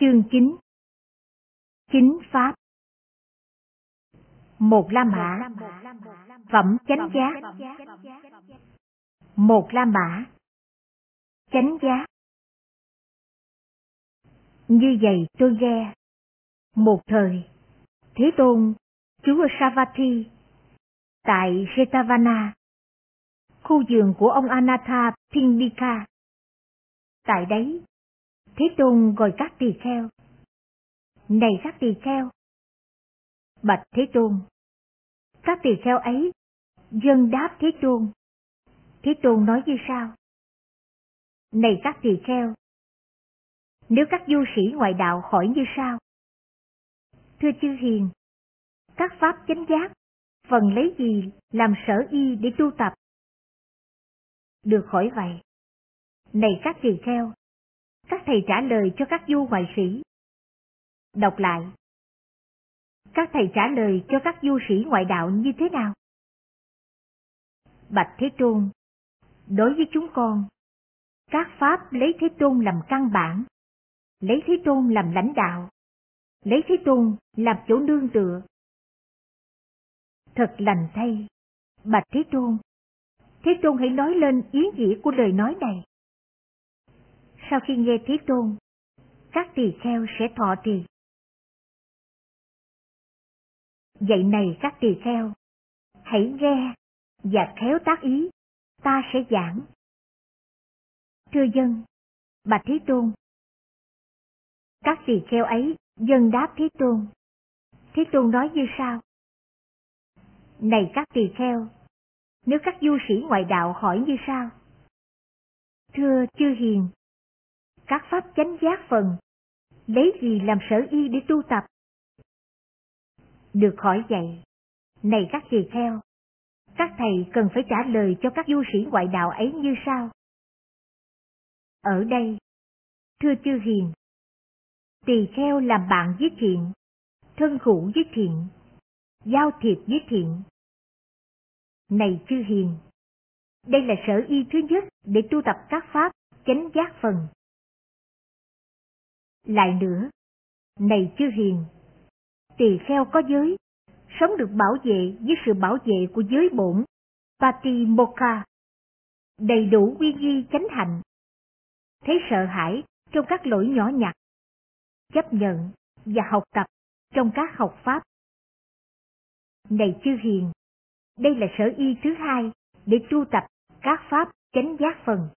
Chương 9 Chính Pháp. Một La Mã. Phẩm chánh giác Một La Mã. Chánh giác Như vậy tôi nghe. Một thời, Thế Tôn, Chúa Savatthi, Tại Jetavana, Khu vườn của ông Anatha Pindika Tại đấy Thế Tôn gọi các tỳ kheo. Này các tỳ kheo! Bạch Thế Tôn! Các tỳ kheo ấy dân đáp Thế Tôn. Thế Tôn nói như sao? Này các tỳ kheo! Nếu các du sĩ ngoại đạo hỏi như sao? Thưa chư hiền, các pháp chánh giác, phần lấy gì làm sở y để tu tập? Được hỏi vậy. Này các tỳ kheo, các thầy trả lời cho các du ngoại sĩ. Đọc lại. Các thầy trả lời cho các du sĩ ngoại đạo như thế nào? Bạch Thế Tôn, đối với chúng con, các pháp lấy Thế Tôn làm căn bản, lấy Thế Tôn làm lãnh đạo, lấy Thế Tôn làm chỗ nương tựa. Thật lành thay, Bạch Thế Tôn, Thế Tôn hãy nói lên ý nghĩa của lời nói này sau khi nghe Thế Tôn, các tỳ kheo sẽ thọ trì. Vậy này các tỳ kheo, hãy nghe và khéo tác ý, ta sẽ giảng. Thưa dân, Bạch Thế Tôn. Các tỳ kheo ấy dân đáp Thế Tôn. Thế Tôn nói như sau? Này các tỳ kheo, nếu các du sĩ ngoại đạo hỏi như sau? Thưa chư hiền, các pháp chánh giác phần, lấy gì làm sở y để tu tập? Được hỏi vậy, này các tỳ kheo, các thầy cần phải trả lời cho các du sĩ ngoại đạo ấy như sau. Ở đây, thưa chư hiền, tỳ kheo làm bạn với thiện, thân hữu với thiện, giao thiệp với thiện. Này chư hiền, đây là sở y thứ nhất để tu tập các pháp chánh giác phần. Lại nữa, này chư hiền, tỳ kheo có giới, sống được bảo vệ với sự bảo vệ của giới bổn, Patimokkha, đầy đủ quy nghi chánh hạnh, thấy sợ hãi trong các lỗi nhỏ nhặt, chấp nhận và học tập trong các học pháp. Này chư hiền, đây là sở y thứ hai để tu tập các pháp chánh giác phần.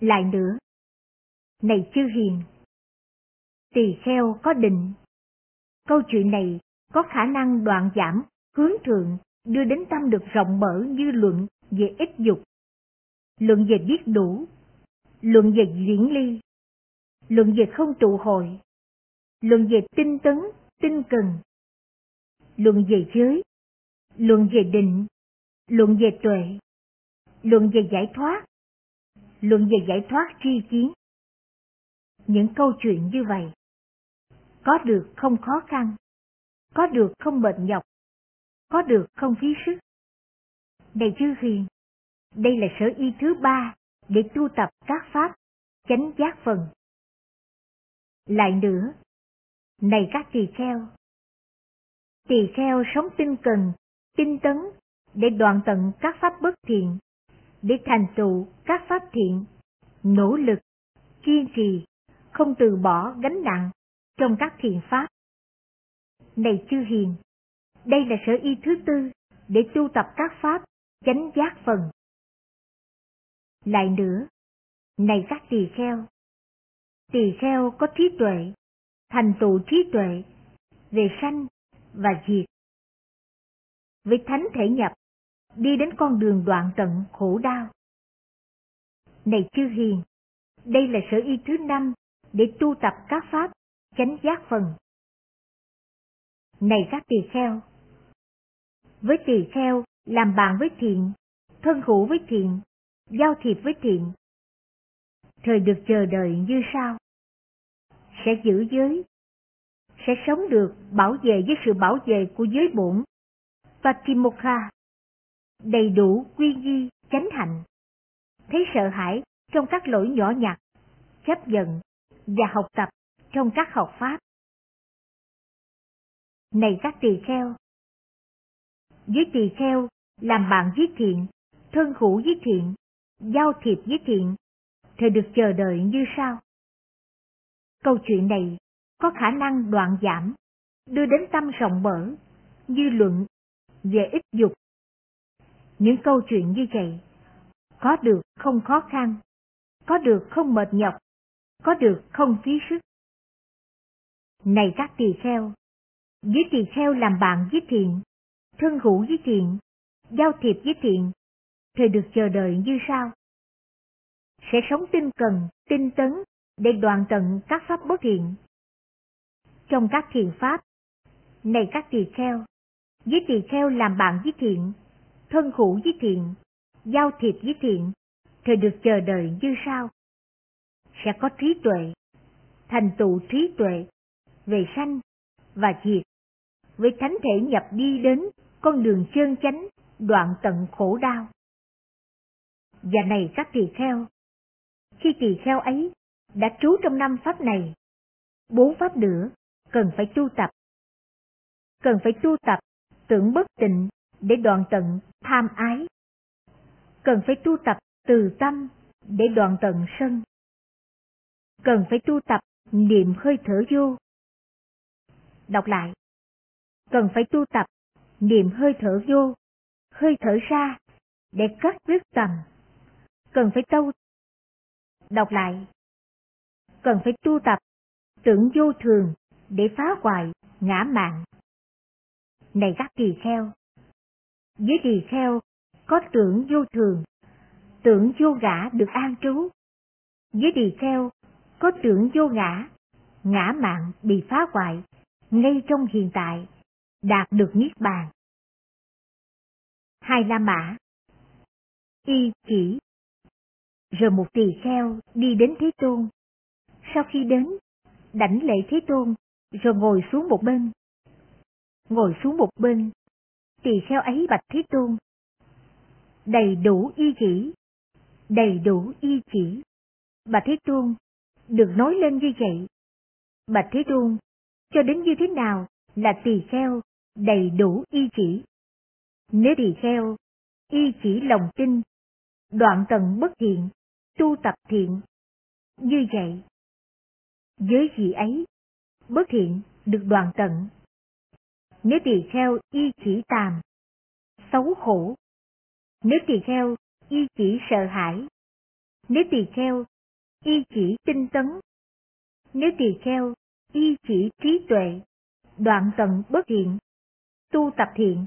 Lại nữa, này chư hiền, tỳ kheo có định. Câu chuyện này có khả năng đoạn giảm, hướng thượng, đưa đến tâm được rộng mở như luận về ít dục, luận về biết đủ, luận về diễn ly, luận về không trụ hội, luận về tinh tấn, tinh cần, luận về giới, luận về định, luận về tuệ, luận về giải thoát, luận về giải thoát tri kiến những câu chuyện như vậy. Có được không khó khăn, có được không bệnh nhọc, có được không phí sức. Này chư hiền, đây là sở y thứ ba để tu tập các pháp chánh giác phần. Lại nữa, này các tỳ kheo, tỳ kheo sống tinh cần, tinh tấn để đoạn tận các pháp bất thiện, để thành tựu các pháp thiện, nỗ lực, kiên trì, không từ bỏ gánh nặng trong các thiền pháp. Này chư hiền, đây là sở y thứ tư để tu tập các pháp chánh giác phần. Lại nữa, này các tỳ kheo, tỳ kheo có trí tuệ, thành tựu trí tuệ về sanh và diệt. Với thánh thể nhập, đi đến con đường đoạn tận khổ đau. Này chư hiền, đây là sở y thứ năm để tu tập các pháp chánh giác phần. Này các tỳ kheo! Với tỳ kheo làm bạn với thiện, thân hữu với thiện, giao thiệp với thiện. Thời được chờ đợi như sau. Sẽ giữ giới, sẽ sống được bảo vệ với sự bảo vệ của giới bổn, và Patimokha, đầy đủ quy nghi, chánh hạnh, thấy sợ hãi trong các lỗi nhỏ nhặt, chấp nhận và học tập trong các học pháp. Này các tỳ kheo! Với tỳ kheo, làm bạn với thiện, thân hữu với thiện, giao thiệp với thiện, thì được chờ đợi như sau. Câu chuyện này có khả năng đoạn giảm, đưa đến tâm rộng mở, như luận về ích dục. Những câu chuyện như vậy, có được không khó khăn, có được không mệt nhọc, có được không phí sức. Này các tỳ kheo, với tỳ kheo làm bạn với thiện, thân hữu với thiện, giao thiệp với thiện, thì được chờ đợi như sau. Sẽ sống tinh cần, tinh tấn để đoàn tận các pháp bất thiện. Trong các thiền pháp, này các tỳ kheo, với tỳ kheo làm bạn với thiện, thân hữu với thiện, giao thiệp với thiện, thì được chờ đợi như sau. Sẽ có trí tuệ, thành tựu trí tuệ, về sanh và diệt, với thánh thể nhập đi đến con đường chân chánh, đoạn tận khổ đau. Và này các tỳ kheo, khi tỳ kheo ấy đã trú trong năm pháp này, bốn pháp nữa cần phải tu tập. Cần phải tu tập tưởng bất tịnh để đoạn tận tham ái. Cần phải tu tập từ tâm để đoạn tận sân. Cần phải tu tập niệm hơi thở vô. Đọc lại. Cần phải tu tập niệm hơi thở vô, hơi thở ra để cắt đứt tầm. Cần phải tu Đọc lại. Cần phải tu tập tưởng vô thường để phá hoại ngã mạng. Này các tỳ kheo, với tỳ kheo có tưởng vô thường, tưởng vô ngã được an trú. Với tỳ kheo có tưởng vô ngã, ngã mạng bị phá hoại ngay trong hiện tại, đạt được niết bàn. Hai La Mã Y chỉ Rồi một tỳ kheo đi đến Thế Tôn. Sau khi đến, đảnh lễ Thế Tôn, rồi ngồi xuống một bên. Ngồi xuống một bên, tỳ kheo ấy bạch Thế Tôn. Đầy đủ y chỉ, đầy đủ y chỉ. Bà Thế Tôn, được nói lên như vậy. Bạch Thế Tôn, cho đến như thế nào là tỳ kheo đầy đủ y chỉ? Nếu tỳ kheo, y chỉ lòng tin, đoạn tận bất thiện, tu tập thiện. Như vậy, với gì ấy, bất thiện được đoàn tận. Nếu tỳ kheo y chỉ tàm, xấu khổ. Nếu tỳ kheo y chỉ sợ hãi. Nếu tỳ kheo y chỉ tinh tấn. Nếu tỳ kheo y chỉ trí tuệ, đoạn tận bất thiện, tu tập thiện.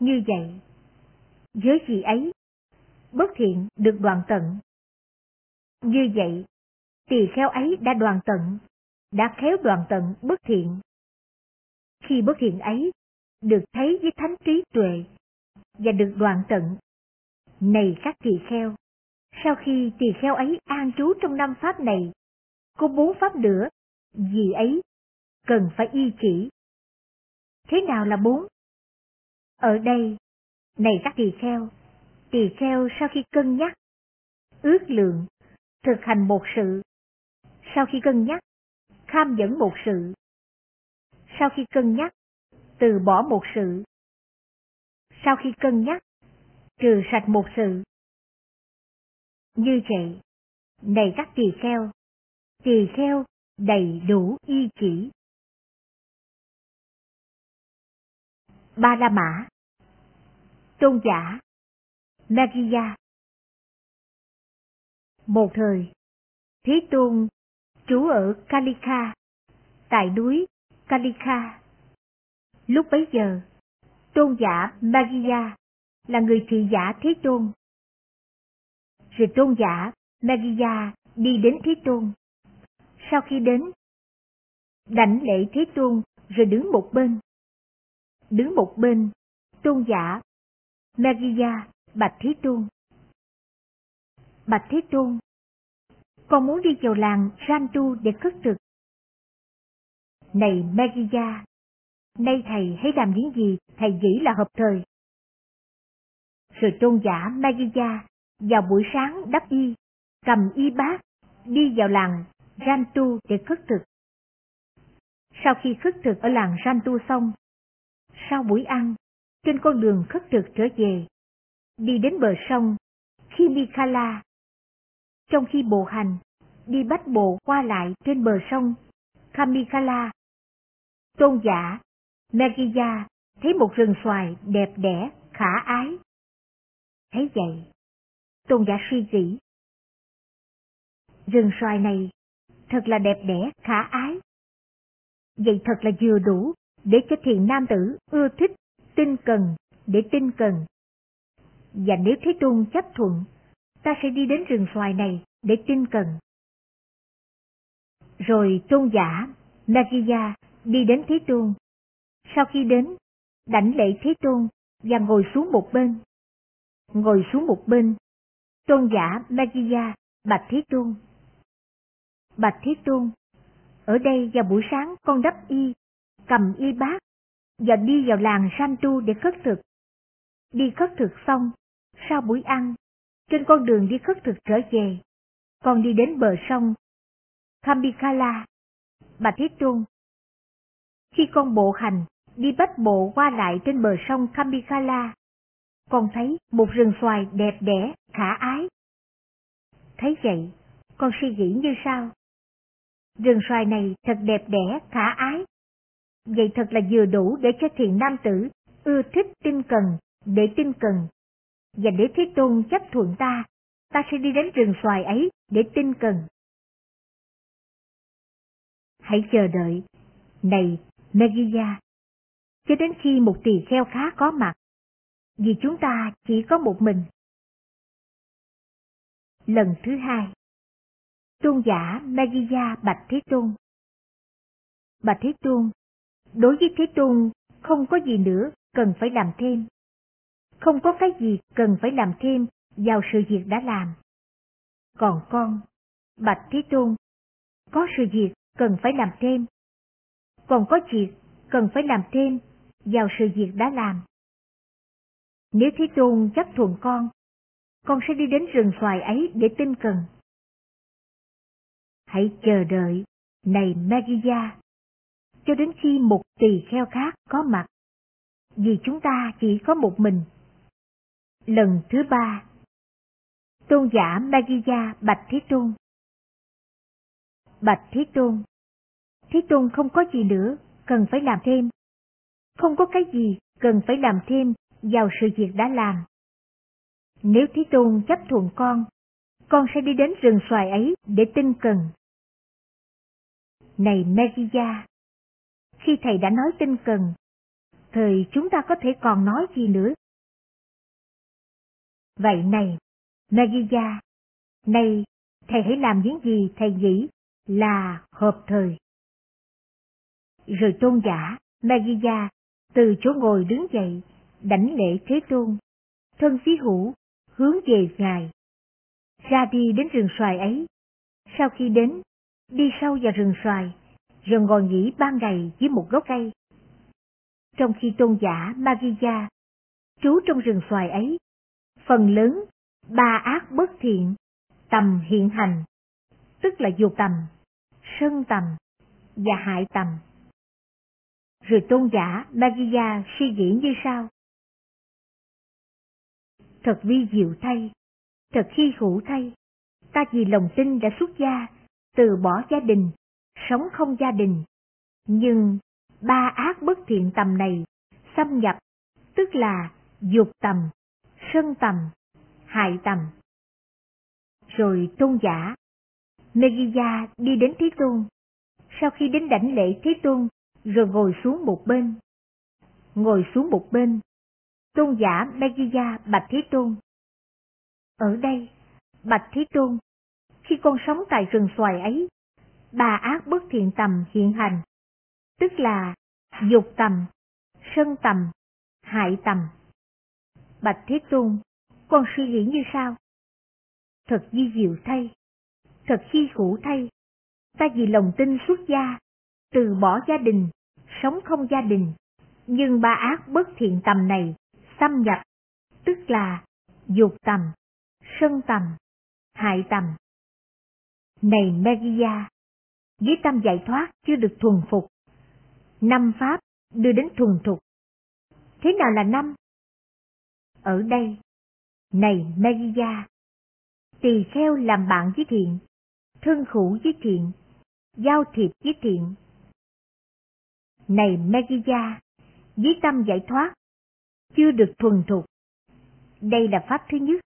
Như vậy, với gì ấy, bất thiện được đoạn tận. Như vậy, tỳ kheo ấy đã đoàn tận, đã khéo đoàn tận bất thiện. Khi bất thiện ấy được thấy với thánh trí tuệ và được đoàn tận. Này các tỳ kheo, sau khi tỳ kheo ấy an trú trong năm pháp này, có bốn pháp nữa, gì ấy cần phải y chỉ. Thế nào là bốn? Ở đây, này các tỳ kheo, tỳ kheo sau khi cân nhắc, ước lượng, thực hành một sự, sau khi cân nhắc, kham dẫn một sự, sau khi cân nhắc, từ bỏ một sự, sau khi cân nhắc, trừ sạch một sự. Như vậy, này các tỳ kheo, tỳ kheo đầy đủ y chỉ. Ba La Mã Tôn giả Magia Một thời, Thế Tôn trú ở Kalika, tại núi Kalika. Lúc bấy giờ, tôn giả Magia là người thị giả Thế Tôn. Rồi tôn giả Magiya đi đến Thế Tôn. Sau khi đến, đảnh lễ Thế Tôn rồi đứng một bên. Đứng một bên, tôn giả Magiya bạch Thế Tôn. Bạch Thế Tôn, con muốn đi vào làng Rantu để khất thực. Này Magiya, nay thầy hãy làm những gì thầy nghĩ là hợp thời. Rồi tôn giả Magiya vào buổi sáng đắp y, cầm y bát, đi vào làng Rantu để khất thực. Sau khi khất thực ở làng Rantu xong, sau buổi ăn, trên con đường khất thực trở về, đi đến bờ sông Khimikala. Trong khi bộ hành, đi bách bộ qua lại trên bờ sông Kamikala. Tôn giả Megiya thấy một rừng xoài đẹp đẽ, khả ái. Thấy vậy, tôn giả suy nghĩ. Rừng xoài này thật là đẹp đẽ, khả ái. Vậy thật là vừa đủ để cho thiền nam tử ưa thích, tinh cần, để tinh cần. Và nếu Thế Tôn chấp thuận, ta sẽ đi đến rừng xoài này để tinh cần. Rồi tôn giả Nagiya đi đến Thế Tôn. Sau khi đến, đảnh lễ Thế Tôn và ngồi xuống một bên. Ngồi xuống một bên, tôn giả Magiya, bạch Thế Tôn. Bạch Thế Tôn, ở đây vào buổi sáng con đắp y, cầm y bát và đi vào làng San Tu để khất thực. Đi khất thực xong, sau buổi ăn, trên con đường đi khất thực trở về, con đi đến bờ sông Khambikala, Bạch Thế Tôn. Khi con bộ hành, đi bách bộ qua lại trên bờ sông Khambikala, con thấy một rừng xoài đẹp đẽ, khả ái. Thấy vậy, con suy nghĩ như sau. Rừng xoài này thật đẹp đẽ, khả ái. Vậy thật là vừa đủ để cho thiện nam tử ưa thích tinh cần, để tinh cần. Và để Thế Tôn chấp thuận ta, ta sẽ đi đến rừng xoài ấy để tinh cần. Hãy chờ đợi, này Megiya, cho đến khi một tỳ kheo khá có mặt, vì chúng ta chỉ có một mình. Lần thứ hai, tôn giả magiya Bạch Thế Tôn Bạch Thế Tôn, đối với Thế Tôn không có gì nữa cần phải làm thêm. Không có cái gì cần phải làm thêm vào sự việc đã làm. Còn con, Bạch Thế Tôn, có sự việc cần phải làm thêm. Còn có việc cần phải làm thêm vào sự việc đã làm. Nếu Thế Tôn chấp thuận con, con sẽ đi đến rừng xoài ấy để tinh cần. Hãy chờ đợi, này Magia, cho đến khi một tỳ kheo khác có mặt, vì chúng ta chỉ có một mình. Lần thứ ba, tôn giả Magia Bạch Thế Tôn. Bạch Thế Tôn, Thế Tôn không có gì nữa cần phải làm thêm. Không có cái gì cần phải làm thêm vào sự việc đã làm. Nếu Thế Tôn chấp thuận con, con sẽ đi đến rừng xoài ấy để tinh cần. Này Meriya, khi thầy đã nói tinh cần, thời chúng ta có thể còn nói gì nữa? Vậy này, Meriya, này thầy hãy làm những gì thầy nghĩ là hợp thời. Rồi tôn giả, Megiya, từ chỗ ngồi đứng dậy, đảnh lễ Thế Tôn, thân phí hữu, hướng về Ngài. Ra đi đến rừng xoài ấy. Sau khi đến, đi sâu vào rừng xoài, rồi ngồi nghỉ ban ngày dưới một gốc cây. Trong khi tôn giả Magiya trú trong rừng xoài ấy, phần lớn ba ác bất thiện, tầm hiện hành, tức là dục tầm, sân tầm và hại tầm. Rồi tôn giả Magiya suy nghĩ như sau. Thật vi diệu thay, thật khi hữu thay, ta vì lòng tin đã xuất gia, từ bỏ gia đình, sống không gia đình. Nhưng ba ác bất thiện tầm này xâm nhập, tức là dục tầm, sân tầm, hại tầm. Rồi tôn giả, Megiya đi đến Thế Tôn. Sau khi đến đảnh lễ Thế Tôn, rồi ngồi xuống một bên. Ngồi xuống một bên, tôn giả Megiya Bạch Thế Tôn. Ở đây, Bạch Thế Tôn, khi con sống tại rừng xoài ấy, bà ác bất thiện tầm hiện hành, tức là dục tầm, sân tầm, hại tầm. Bạch Thế Tôn, con suy nghĩ như sao? Thật di diệu thay, thật khi khủ thay, ta vì lòng tin xuất gia, từ bỏ gia đình, sống không gia đình, nhưng ba ác bất thiện tầm này xâm nhập, tức là dục tầm, sân tầm, hại tầm. Này Megia, với tâm giải thoát chưa được thuần phục. Năm pháp đưa đến thuần thục. Thế nào là năm? Ở đây, này Megia, tỳ kheo làm bạn với thiện, thân khủ với thiện, giao thiệp với thiện. Này Megia, với tâm giải thoát, chưa được thuần thục. Đây là pháp thứ nhất,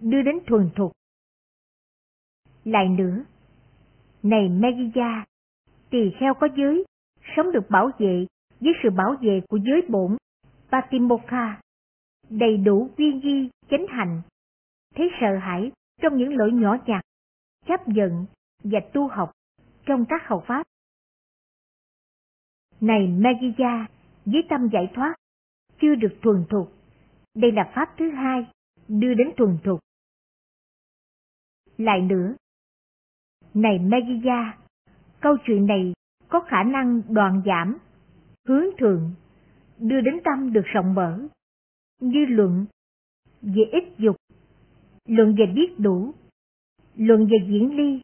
đưa đến thuần thục. Lại nữa, này Megia, tỳ kheo có giới, sống được bảo vệ với sự bảo vệ của giới bổn, Patimokha, đầy đủ viên di, chánh hành, thấy sợ hãi trong những lỗi nhỏ nhặt, chấp nhận và tu học trong các học pháp. Này Megia, với tâm giải thoát, chưa được thuần thục, đây là pháp thứ hai, đưa đến thuần thục. Lại nữa, này Megiya, câu chuyện này có khả năng đoạn giảm, hướng thượng, đưa đến tâm được rộng mở, như luận về ít dục, luận về biết đủ, luận về diễn ly,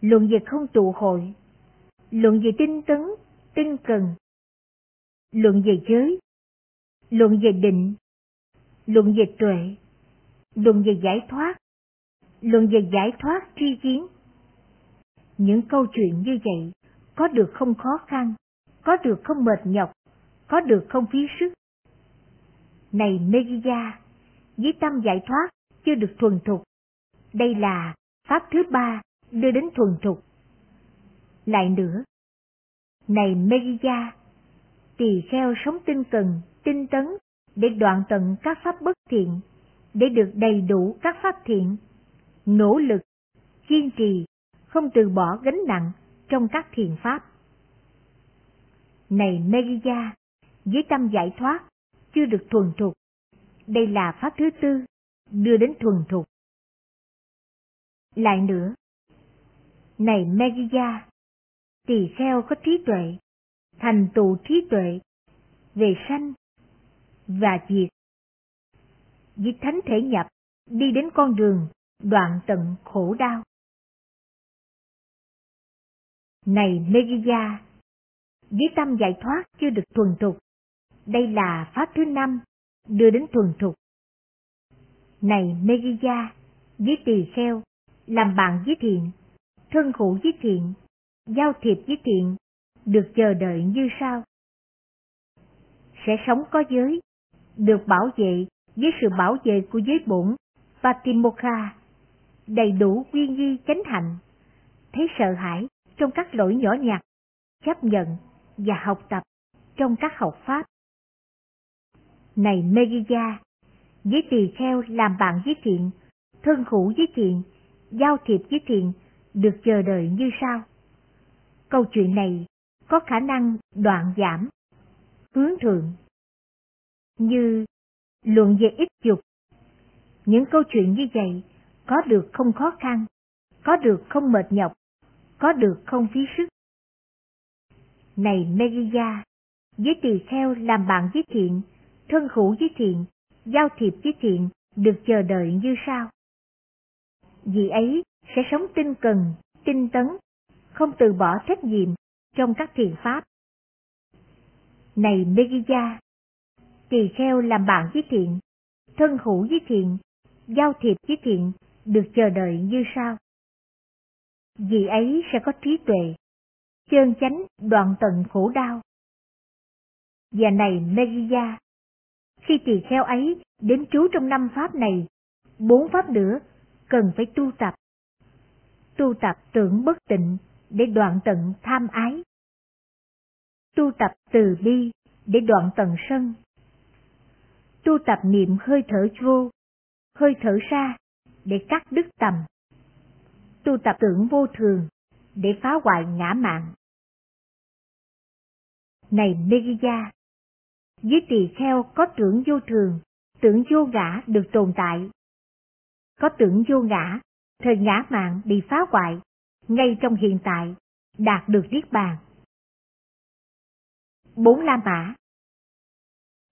luận về không tụ hội, luận về tinh tấn, tinh cần, luận về giới, luận về định, luận về tuệ, luận về giải thoát, luận về giải thoát tri kiến. Những câu chuyện như vậy có được không khó khăn, có được không mệt nhọc, có được không phí sức. Này Megia, với tâm giải thoát chưa được thuần thục, đây là pháp thứ ba đưa đến thuần thục. Lại nữa, này Megia, tỳ kheo sống tinh cần, tinh tấn để đoạn tận các pháp bất thiện, để được đầy đủ các pháp thiện, nỗ lực, kiên trì, không từ bỏ gánh nặng trong các thiền pháp. Này Megiya với tâm giải thoát, chưa được thuần thục, đây là pháp thứ tư, đưa đến thuần thục. Lại nữa, này Megiya tỳ kheo có trí tuệ, thành tựu trí tuệ về sanh và diệt. Vì thánh thể nhập, đi đến con đường đoạn tận khổ đau. Này Megiya với tâm giải thoát chưa được thuần thục, đây là pháp thứ năm, đưa đến thuần thục. Này Megiya với tỳ kheo, làm bạn với thiện, thân hữu với thiện, giao thiệp với thiện, được chờ đợi như sau. Sẽ sống có giới, được bảo vệ với sự bảo vệ của giới bổn, Patimokha, đầy đủ quy nghi chánh hạnh, thấy sợ hãi trong các lỗi nhỏ nhặt, chấp nhận và học tập trong các học pháp. Này Megiya, với tỳ kheo làm bạn với thiện, thân hữu với thiện, giao thiệp với thiện, được chờ đợi như sau. Câu chuyện này có khả năng đoạn giảm, hướng thượng, như luận về ít dục. Những câu chuyện như vậy có được không khó khăn, có được không mệt nhọc, có được không phí sức. Này Megiya, với tỳ kheo làm bạn với thiện, thân hữu với thiện, giao thiệp với thiện, được chờ đợi như sau. Vì ấy sẽ sống tinh cần, tinh tấn, không từ bỏ trách nhiệm trong các thiền pháp. Này Megiya, tỳ kheo làm bạn với thiện, thân hữu với thiện, giao thiệp với thiện, được chờ đợi như sau. Vì ấy sẽ có trí tuệ, chơn chánh đoạn tận khổ đau. Và này Megiya, khi tỳ kheo ấy đến trú trong năm pháp này, bốn pháp nữa cần phải tu tập. Tu tập tưởng bất tịnh để đoạn tận tham ái. Tu tập từ bi để đoạn tận sân. Tu tập niệm hơi thở vô, hơi thở ra để cắt đứt tầm. Tu tập tưởng vô thường để phá hoại ngã mạng. Này Megiya, dưới tỳ kheo có tưởng vô thường, tưởng vô ngã được tồn tại. Có tưởng vô ngã, thời ngã mạng bị phá hoại, ngay trong hiện tại, đạt được niết bàn. Bốn La Mã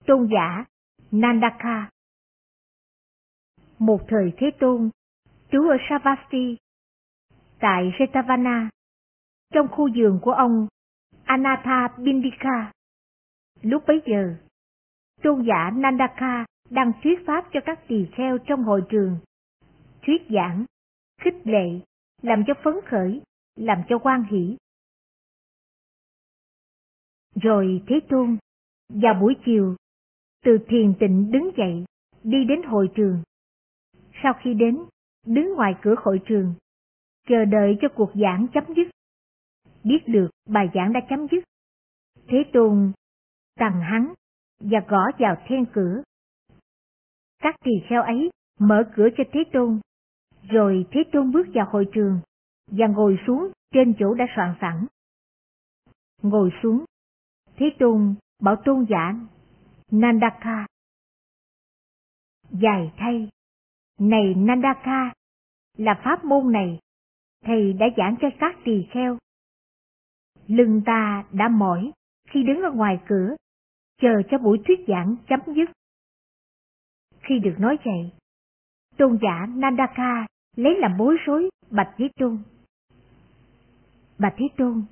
Tôn giả Nandaka Một thời Thế Tôn, trú ở Savasti, tại Jetavana, trong khu vườn của ông Anatha Bindika. Lúc bấy giờ, tôn giả Nandaka đang thuyết pháp cho các tỳ kheo trong hội trường. Thuyết giảng, khích lệ, làm cho phấn khởi, làm cho quan hỷ. Rồi Thế Tôn, vào buổi chiều, từ thiền tịnh đứng dậy, đi đến hội trường. Sau khi đến, đứng ngoài cửa hội trường, chờ đợi cho cuộc giảng chấm dứt. Biết được bài giảng đã chấm dứt. Thế Tôn tặng hắn và gõ vào then cửa. Các tỳ kheo ấy mở cửa cho Thế Tôn, rồi Thế Tôn bước vào hội trường và ngồi xuống trên chỗ đã soạn sẵn. Ngồi xuống, Thế Tôn bảo tôn giả Nandaka. Dài thay, này Nandaka, là pháp môn này, thầy đã giảng cho các tỳ kheo. Lưng ta đã mỏi khi đứng ở ngoài cửa, chờ cho buổi thuyết giảng chấm dứt. Khi được nói vậy, tôn giả Nandaka lấy làm bối rối bạch Thế Tôn. Bạch Thế Tôn,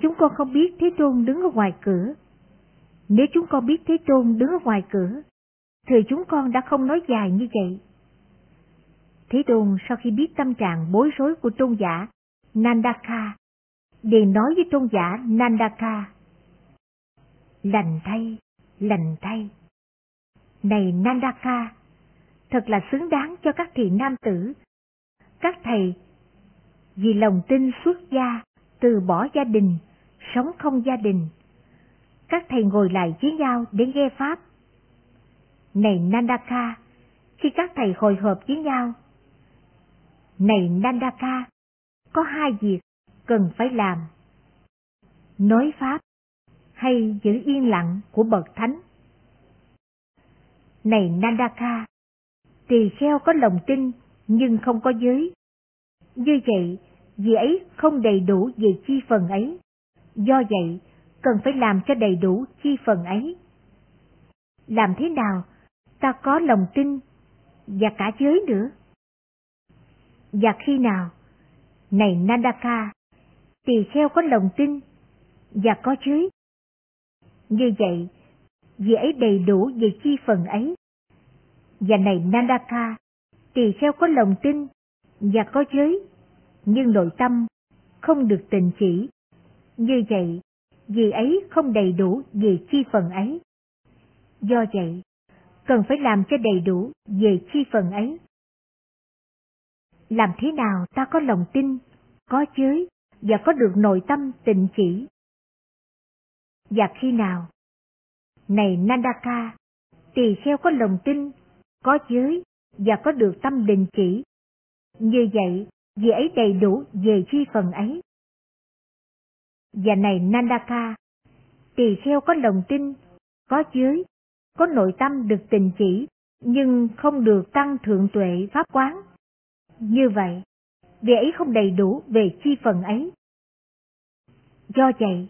chúng con không biết Thế Tôn đứng ở ngoài cửa. Nếu chúng con biết Thế Tôn đứng ở ngoài cửa, thì chúng con đã không nói dài như vậy. Thế Tôn sau khi biết tâm trạng bối rối của tôn giả Nandaka, liền nói với tôn giả Nandaka. Lành thay, lành thay. Này Nandaka, thật là xứng đáng cho các thị nam tử. Các thầy, vì lòng tin xuất gia, từ bỏ gia đình, sống không gia đình. Các thầy ngồi lại với nhau để nghe Pháp. Này Nandaka, khi các thầy hồi hộp với nhau, này Nandaka, có hai việc cần phải làm. Nói Pháp hay giữ yên lặng của Bậc Thánh. Này Nandaka, tỳ kheo có lòng tin nhưng không có giới. Như vậy, vì ấy không đầy đủ về chi phần ấy. Do vậy, cần phải làm cho đầy đủ chi phần ấy. Làm thế nào ta có lòng tin và cả giới nữa? Và khi nào? Này Nandaka, tỳ kheo có lòng tin và có giới. Như vậy, vì ấy đầy đủ về chi phần ấy. Và này Nandaka, tỳ kheo có lòng tin và có giới, nhưng nội tâm không được tình chỉ. Như vậy, vì ấy không đầy đủ về chi phần ấy. Do vậy, cần phải làm cho đầy đủ về chi phần ấy. Làm thế nào ta có lòng tin, có giới và có được nội tâm tình chỉ? Và khi nào? Này Nandaka, tỳ kheo có lòng tin, có giới và có được tâm định chỉ. Như vậy, vì ấy đầy đủ về chi phần ấy. Và này Nandaka, tỳ kheo có lòng tin, có giới, có nội tâm được tình chỉ, nhưng không được tăng thượng tuệ pháp quán. Như vậy, vì ấy không đầy đủ về chi phần ấy. Do vậy,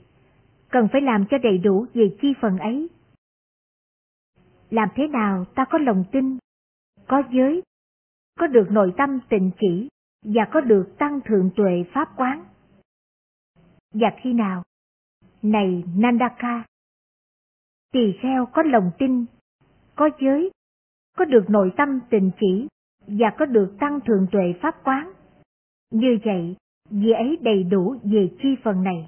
cần phải làm cho đầy đủ về chi phần ấy. Làm thế nào ta có lòng tin, có giới, có được nội tâm tịnh chỉ và có được tăng thượng tuệ pháp quán? Và khi nào? Này Nandaka, tỳ kheo có lòng tin, có giới, có được nội tâm tình chỉ và có được tăng thượng tuệ pháp quán. Như vậy, vì ấy đầy đủ về chi phần này.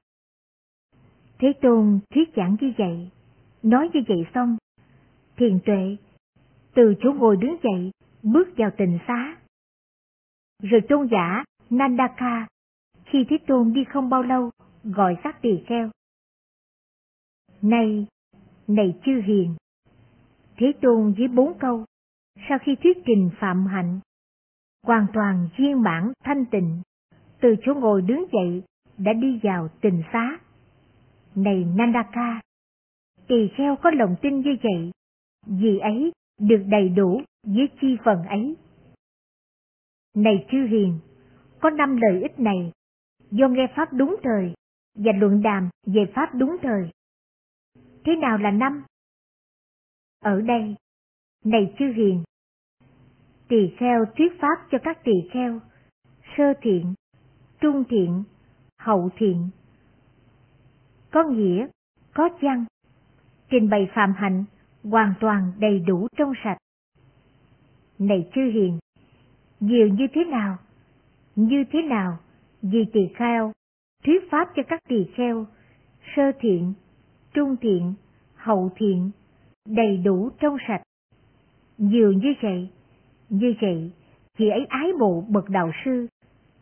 Thế Tôn thuyết giảng như vậy, nói như vậy xong, thiền tuệ, từ chỗ ngồi đứng dậy, bước vào tình xá. Rồi tôn giả Nandaka, khi Thế Tôn đi không bao lâu, gọi các tỳ kheo. Này, này chư hiền, Thế Tôn với bốn câu, sau khi thuyết trình phạm hạnh, hoàn toàn viên mãn thanh tịnh, từ chỗ ngồi đứng dậy đã đi vào tình xá. Này Nandaka, tỳ kheo có lòng tin như vậy, vì ấy được đầy đủ với chi phần ấy. Này chư hiền, có năm lợi ích này, do nghe Pháp đúng thời và luận đàm về Pháp đúng thời. Thế nào là năm? Ở đây, này chư hiền, tỳ kheo thuyết pháp cho các tỳ kheo, sơ thiện, trung thiện, hậu thiện. Có nghĩa, có chăng, trình bày phạm hạnh hoàn toàn đầy đủ trong sạch. Này chư hiền, nhiều như thế nào? Như thế nào? Vì tỳ kheo, thuyết pháp cho các tỳ kheo, sơ thiện, trung thiện, hậu thiện, đầy đủ trong sạch. dường như vậy, như vậy, chị ấy ái mộ bậc đạo sư,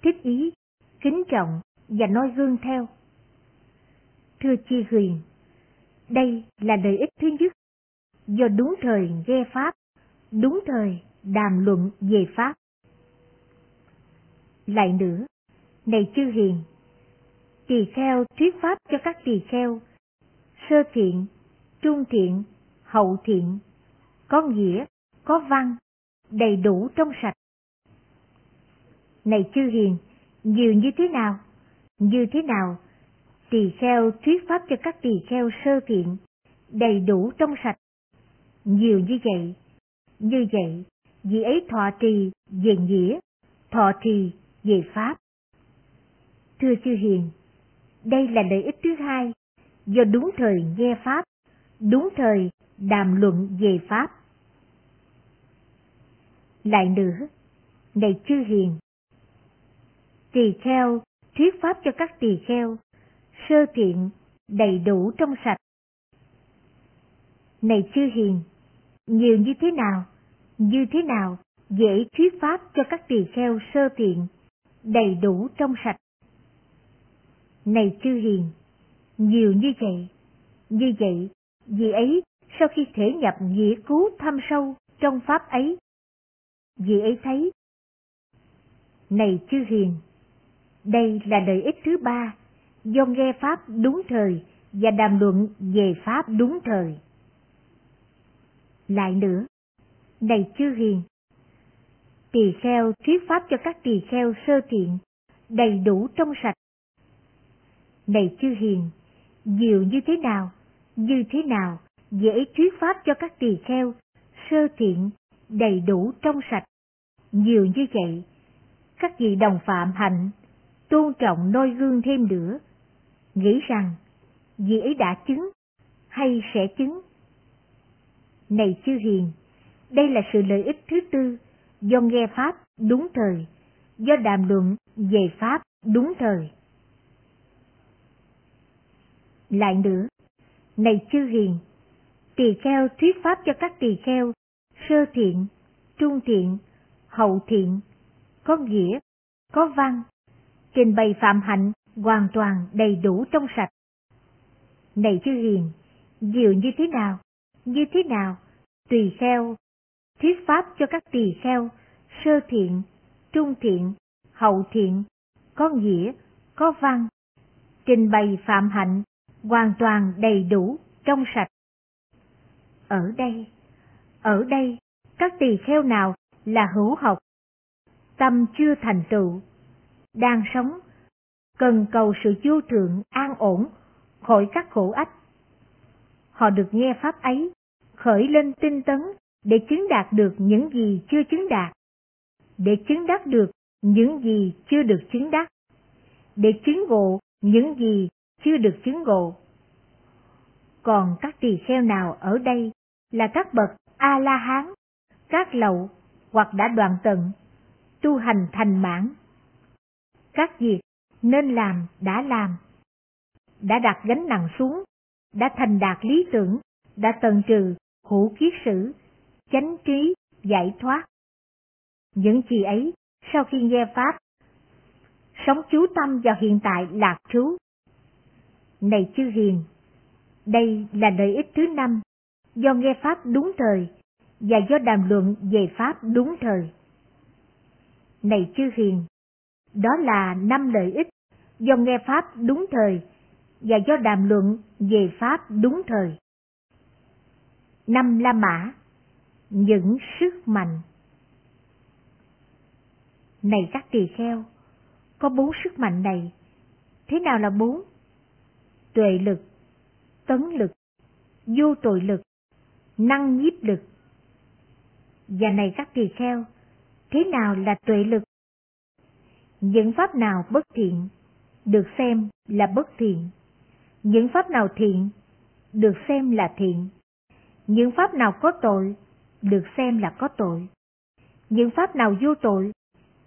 thích ý, kính trọng và noi gương theo. Thưa chi huyền, đây là lợi ích thứ nhất, do đúng thời nghe Pháp, đúng thời đàm luận về Pháp. Lại nữa, này chư hiền, tỳ kheo thuyết Pháp cho các tỳ kheo, sơ thiện, trung thiện, hậu thiện, có nghĩa, có văn, đầy đủ trong sạch. Này chư hiền, nhiều như thế nào? Như thế nào? Tỳ kheo thuyết pháp cho các tỳ kheo sơ thiện, đầy đủ trong sạch. Nhiều như vậy, như vậy, vì ấy thọ trì về nghĩa, thọ trì về pháp. Thưa chư hiền, đây là lợi ích thứ hai, do đúng thời nghe pháp, đúng thời đàm luận về pháp. Lại nữa, này chư hiền, tỳ kheo thuyết pháp cho các tỳ kheo, sơ thiện, đầy đủ trong sạch. Này chư hiền, nhiều như thế nào, như thế nào dễ thuyết pháp cho các tỳ kheo sơ thiện, đầy đủ trong sạch. Này chư hiền, nhiều như vậy, như vậy, vì ấy sau khi thể nhập nghĩa cứu thâm sâu trong pháp ấy, vì ấy thấy. Này chư hiền, đây là lợi ích thứ ba, do nghe Pháp đúng thời và đàm luận về Pháp đúng thời. Lại nữa, này chư hiền, tỳ kheo thuyết Pháp cho các tỳ kheo sơ thiện, đầy đủ trong sạch. Này chư hiền, nhiều như thế nào, như thế nào, dễ thuyết Pháp cho các tỳ kheo, sơ thiện, đầy đủ trong sạch. Nhiều như vậy, các vị đồng phạm hạnh tôn trọng noi gương thêm nữa, nghĩ rằng vị ấy đã chứng hay sẽ chứng. Này chư hiền, đây là sự lợi ích thứ tư do nghe Pháp đúng thời, do đàm luận về Pháp đúng thời. Lại nữa, này chư hiền, tỳ kheo thuyết Pháp cho các tỳ kheo, sơ thiện, trung thiện, hậu thiện, có nghĩa, có văn, trình bày phạm hạnh hoàn toàn đầy đủ trong sạch. Này chư hiền, diệu như thế nào, như thế nào, tùy kheo, thuyết pháp cho các tỳ kheo, sơ thiện, trung thiện, hậu thiện, có nghĩa, có văn, trình bày phạm hạnh hoàn toàn đầy đủ trong sạch. Ở đây, ở đây, các tỳ kheo nào là hữu học, tâm chưa thành tựu, đang sống, cần cầu sự vô thượng an ổn khỏi các khổ ách. Họ được nghe pháp ấy, khởi lên tinh tấn để chứng đạt được những gì chưa chứng đạt, để chứng đắc được những gì chưa được chứng đắc, để chứng ngộ những gì chưa được chứng ngộ. Còn các tỳ kheo nào ở đây là các bậc A-la-hán, các lậu hoặc đã đoạn tận, tu hành thành mãn các việc nên làm đã làm, đã đặt gánh nặng xuống, đã thành đạt lý tưởng, đã tận trừ hữu kiết sử, chánh trí, giải thoát. Những gì ấy, sau khi nghe Pháp, sống chú tâm vào hiện tại lạc trú. Này chư hiền, đây là lợi ích thứ năm, do nghe Pháp đúng thời, và do đàm luận về Pháp đúng thời. Này chư hiền, đó là năm lợi ích do nghe Pháp đúng thời và do đàm luận về Pháp đúng thời. Năm La Mã Những sức mạnh Này các tỳ kheo, có bốn sức mạnh này. Thế nào là bốn? Tuệ lực, tấn lực, vô tội lực, năng nhiếp lực. Và này các tỳ kheo, thế nào là tuệ lực? Những pháp nào bất thiện, được xem là bất thiện. Những pháp nào thiện, được xem là thiện. Những pháp nào có tội, được xem là có tội. Những pháp nào vô tội,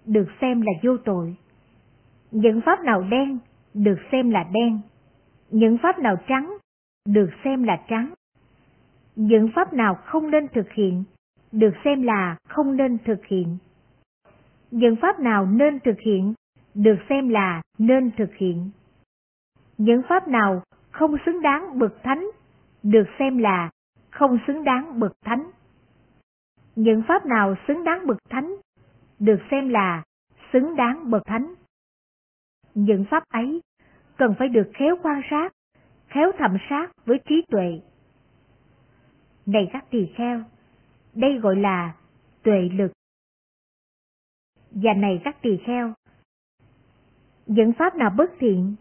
được xem là vô tội. Những pháp nào đen, được xem là đen. Những pháp nào trắng, được xem là trắng. Những pháp nào không nên thực hiện, được xem là không nên thực hiện. Những pháp nào nên thực hiện, được xem là nên thực hiện. Những pháp nào không xứng đáng bậc thánh, được xem là không xứng đáng bậc thánh. Những pháp nào xứng đáng bậc thánh, được xem là xứng đáng bậc thánh. Những pháp ấy cần phải được khéo quan sát, khéo thẩm sát với trí tuệ. Này các tỳ kheo, đây gọi là tuệ lực. Và này các tỳ kheo, những pháp nào bất thiện,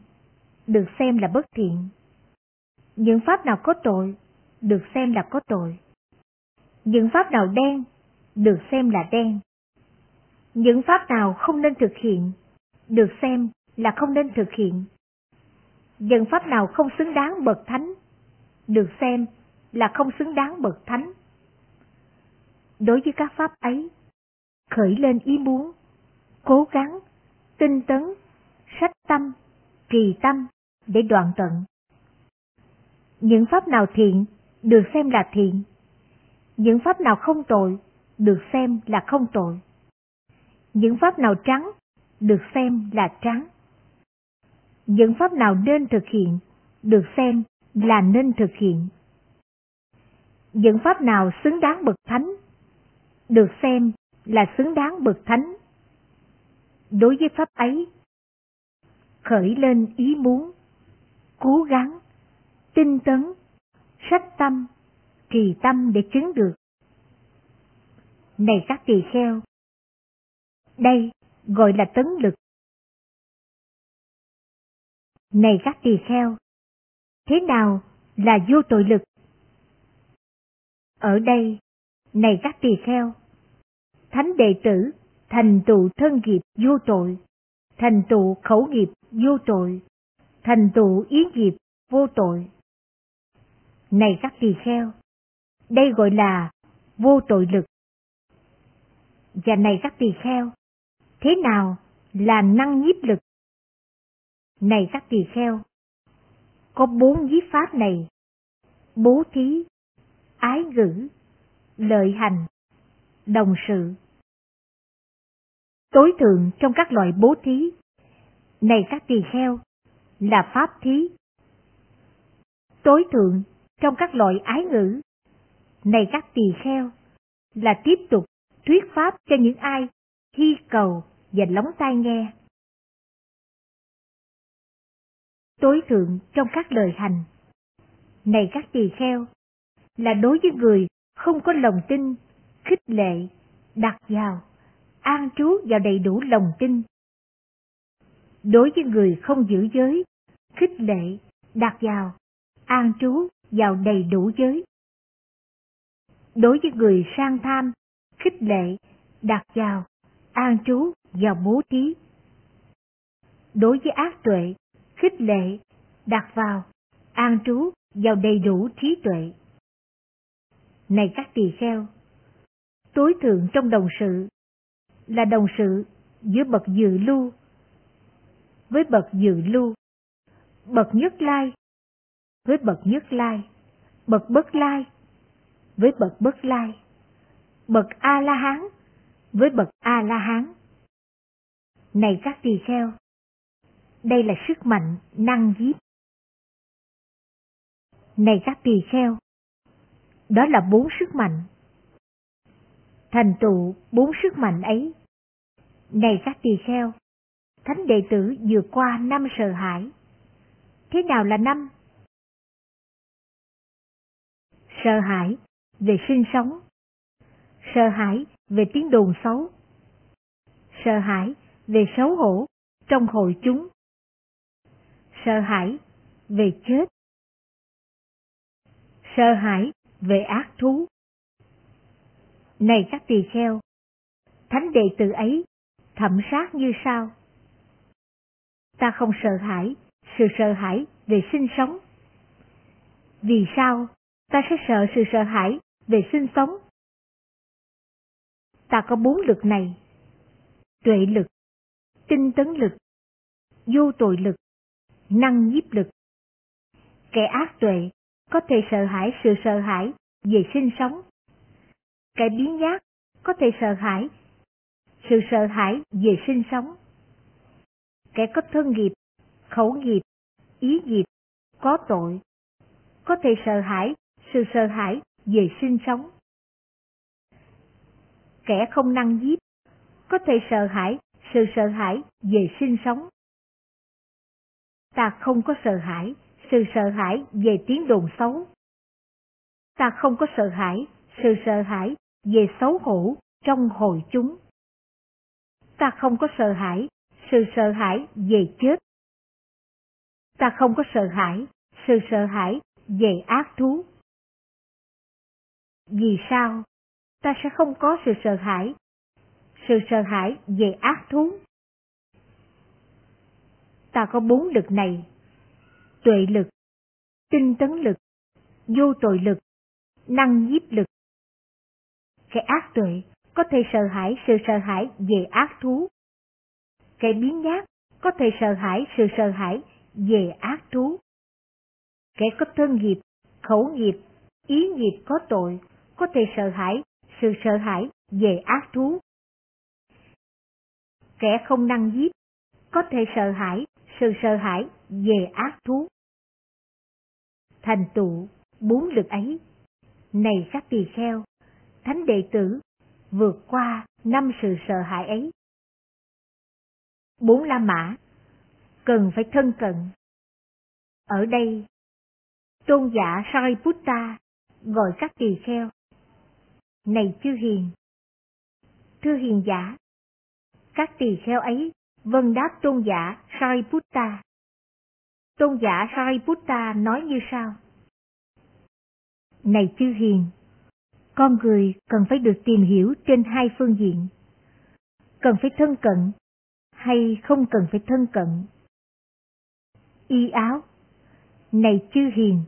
được xem là bất thiện. Những pháp nào có tội, được xem là có tội. Những pháp nào đen, được xem là đen. Những pháp nào không nên thực hiện, được xem là không nên thực hiện dân pháp nào không xứng đáng bậc thánh, được xem là không xứng đáng bậc thánh. Đối với các pháp ấy, khởi lên ý muốn, cố gắng, tinh tấn, sách tâm, trì tâm để đoạn tận. Những pháp nào thiện được xem là thiện, những pháp nào không tội được xem là không tội. Những pháp nào trắng được xem là trắng. Những pháp nào nên thực hiện được xem là nên thực hiện. Những pháp nào xứng đáng bậc thánh được xem là xứng đáng bậc thánh. Đối với pháp ấy, khởi lên ý muốn, cố gắng, tinh tấn, sách tâm, trì tâm để chứng được. Này các tỳ kheo, đây gọi là tấn lực. Này các tỳ kheo, thế nào là vô tội lực? Ở đây, này các tỳ kheo, thánh đệ tử thành tựu thân nghiệp vô tội, thành tựu khẩu nghiệp vô tội, thành tựu ý nghiệp vô tội. Này các tỳ kheo, đây gọi là vô tội lực. Và này các tỳ kheo, thế nào là năng nhiếp lực? Này các tỳ kheo, có bốn giết pháp này, bố thí, ái ngữ, lợi hành, đồng sự. Tối thượng trong các loại bố thí, này các tỳ kheo, là pháp thí. Tối thượng trong các loại ái ngữ, này các tỳ kheo, là tiếp tục thuyết pháp cho những ai hy cầu và lóng tai nghe. Tối thượng trong các lời hành, này các tỳ kheo, là đối với người không có lòng tin, khích lệ, đặt vào, an trú vào đầy đủ lòng tin. Đối với người không giữ giới, khích lệ, đặt vào, an trú vào đầy đủ giới. Đối với người sang tham, khích lệ, đặt vào, an trú vào bố thí. Đối với ác tuệ, khích lệ, đặt vào, an trú vào đầy đủ trí tuệ. Này các tỳ kheo, tối thượng trong đồng sự là đồng sự giữa bậc dự lưu với bậc dự lưu, bậc nhất lai với bậc nhất lai, bậc bất lai với bậc bất lai, bậc a la hán với bậc a la hán. Này các tỳ kheo, đây là sức mạnh năng giết. Này các tỳ kheo, đó là bốn sức mạnh. Thành tựu bốn sức mạnh ấy. Này các tỳ kheo, thánh đệ tử vượt qua năm sợ hãi. Thế nào là năm? Sợ hãi về sinh sống, sợ hãi về tiếng đồn xấu, sợ hãi về xấu hổ trong hội chúng, sợ hãi về chết, sợ hãi về ác thú. Này các tỳ kheo, thánh đệ tử ấy thẩm sát như sau. ta không sợ hãi sự sợ hãi về sinh sống. Vì sao ta sẽ sợ sự sợ hãi về sinh sống? Ta có bốn lực này. Tuệ lực, tinh tấn lực, vô tội lực, năng nhiếp lực. Kẻ ác tuệ có thể sợ hãi sự sợ hãi về sinh sống. Kẻ biến giác có thể sợ hãi sự sợ hãi về sinh sống. Kẻ có thân nghiệp, khẩu nghiệp, ý nghiệp, có tội, có thể sợ hãi sự sợ hãi về sinh sống. Kẻ không năng giết, có thể sợ hãi sự sợ hãi về sinh sống. Ta không có sợ hãi, sự sợ hãi về tiếng đồn xấu. Ta không có sợ hãi, sự sợ hãi về xấu hổ trong hội chúng. Ta không có sợ hãi, sự sợ hãi về chết. Ta không có sợ hãi, sự sợ hãi về ác thú. Vì sao ta sẽ không có sự sợ hãi? Sự sợ hãi về ác thú. Ta có bốn lực này. Tuệ lực, tinh tấn lực, vô tội lực, năng nhiếp lực. Kẻ ác tuệ có thể sợ hãi sự sợ hãi về ác thú. Kẻ biến nhát có thể sợ hãi sự sợ hãi về ác thú. Kẻ có thân nghiệp, khẩu nghiệp, ý nghiệp có tội có thể sợ hãi sự sợ hãi về ác thú. Kẻ không năng giết có thể sợ hãi sự sợ hãi về ác thú. Thành tựu bốn lực ấy, này các tỳ kheo, thánh đệ tử vượt qua năm sự sợ hãi ấy. Bốn La Mã cần phải thân cận. Ở đây, tôn giả Sariputta gọi các tỳ kheo. Này chư hiền! Thưa hiền giả! Các tỳ kheo ấy vân đáp tôn giả Sariputta. Tôn giả Sariputta nói như sau. Này chư hiền! con người cần phải được tìm hiểu trên hai phương diện. Cần phải thân cận hay không cần phải thân cận. Y áo Này chư hiền,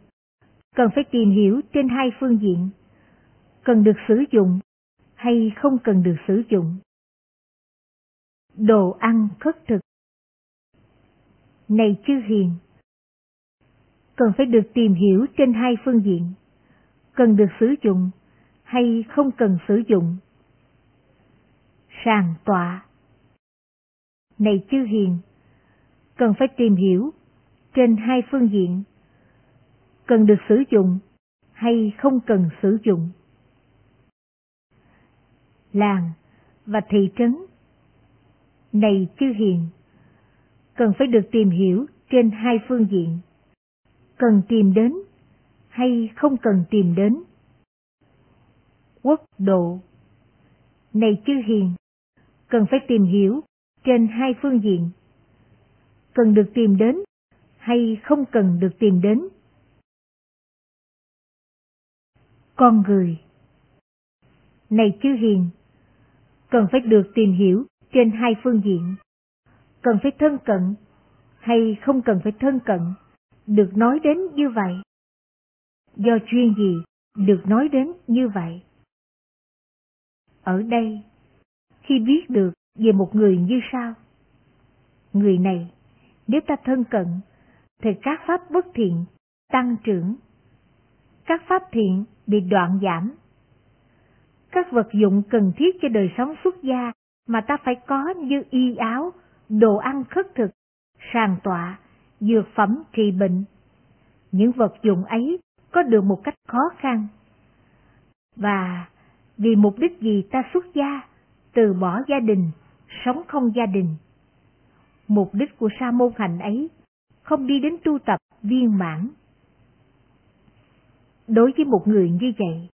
cần phải tìm hiểu trên hai phương diện. Cần được sử dụng hay không cần được sử dụng. Đồ ăn khất thực Này chư hiền, cần phải được tìm hiểu trên hai phương diện. Cần được sử dụng hay không cần sử dụng. Sàng tọa Này chư hiền, cần phải tìm hiểu trên hai phương diện, cần được sử dụng hay không cần sử dụng. Làng và thị trấn này chư hiền, cần phải được tìm hiểu trên hai phương diện, cần tìm đến hay không cần tìm đến quốc độ. Này chư hiền, cần phải tìm hiểu trên hai phương diện. Cần được tìm đến hay không cần được tìm đến. Con người Này chư hiền, cần phải được tìm hiểu trên hai phương diện. Cần phải thân cận hay không cần phải thân cận, được nói đến như vậy. Do chuyên gì được nói đến như vậy? Ở đây, khi biết được về một người như sau, người này, nếu ta thân cận, thì các pháp bất thiện tăng trưởng, các pháp thiện bị đoạn giảm. Các vật dụng cần thiết cho đời sống xuất gia mà ta phải có như y áo, đồ ăn khất thực, sàng tọa, dược phẩm trị bệnh. Những vật dụng ấy có được một cách khó khăn. Và vì mục đích gì ta xuất gia, từ bỏ gia đình, sống không gia đình. Mục đích của sa môn hành ấy không đi đến tu tập viên mãn. Đối với một người như vậy,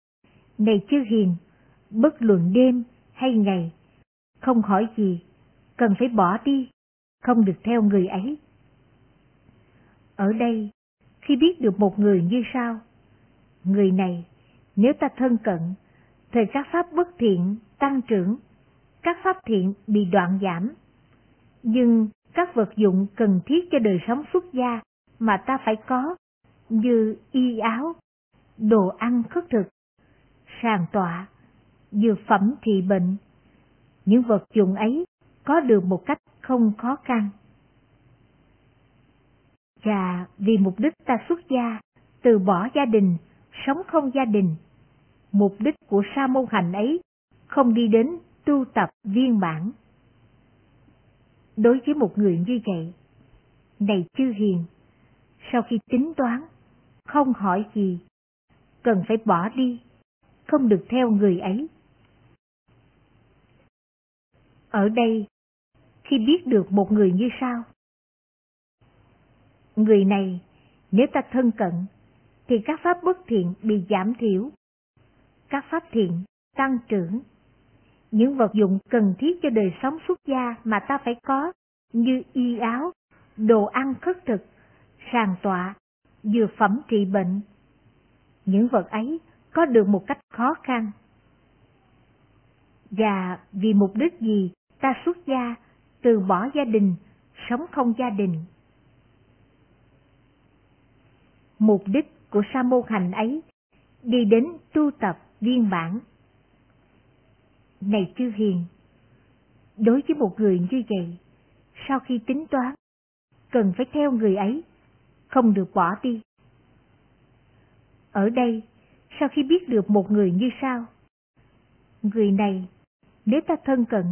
này chư hiền, bất luận đêm hay ngày, không hỏi gì, cần phải bỏ đi, không được theo người ấy. Ở đây, khi biết được một người như sau, người này, nếu ta thân cận, thì các pháp bất thiện tăng trưởng, các pháp thiện bị đoạn giảm. Nhưng các vật dụng cần thiết cho đời sống xuất gia mà ta phải có, như y áo, đồ ăn khất thực, sàn tọa, dược phẩm trị bệnh. Những vật dụng ấy có được một cách không khó khăn. Và vì mục đích ta xuất gia, từ bỏ gia đình, sống không gia đình, mục đích của sa môn hành ấy không đi đến tu tập viên bản. Đối với một người như vậy, này chư hiền, sau khi tính toán, không hỏi gì, cần phải bỏ đi, không được theo người ấy. Ở đây, khi biết được một người như sau, người này nếu ta thân cận thì các pháp bất thiện bị giảm thiểu, các pháp thiện tăng trưởng. Những vật dụng cần thiết cho đời sống xuất gia mà ta phải có như y áo, đồ ăn khất thực, sàn tọa, dược phẩm trị bệnh. Những vật ấy có được một cách khó khăn. Và vì mục đích gì ta xuất gia, từ bỏ gia đình, sống không gia đình. Mục đích của sa môn hành ấy đi đến tu tập viên bản. Này chư hiền, đối với một người như vậy, sau khi tính toán, cần phải theo người ấy, không được bỏ đi. Ở đây, sau khi biết được một người như sao người này, nếu ta thân cận,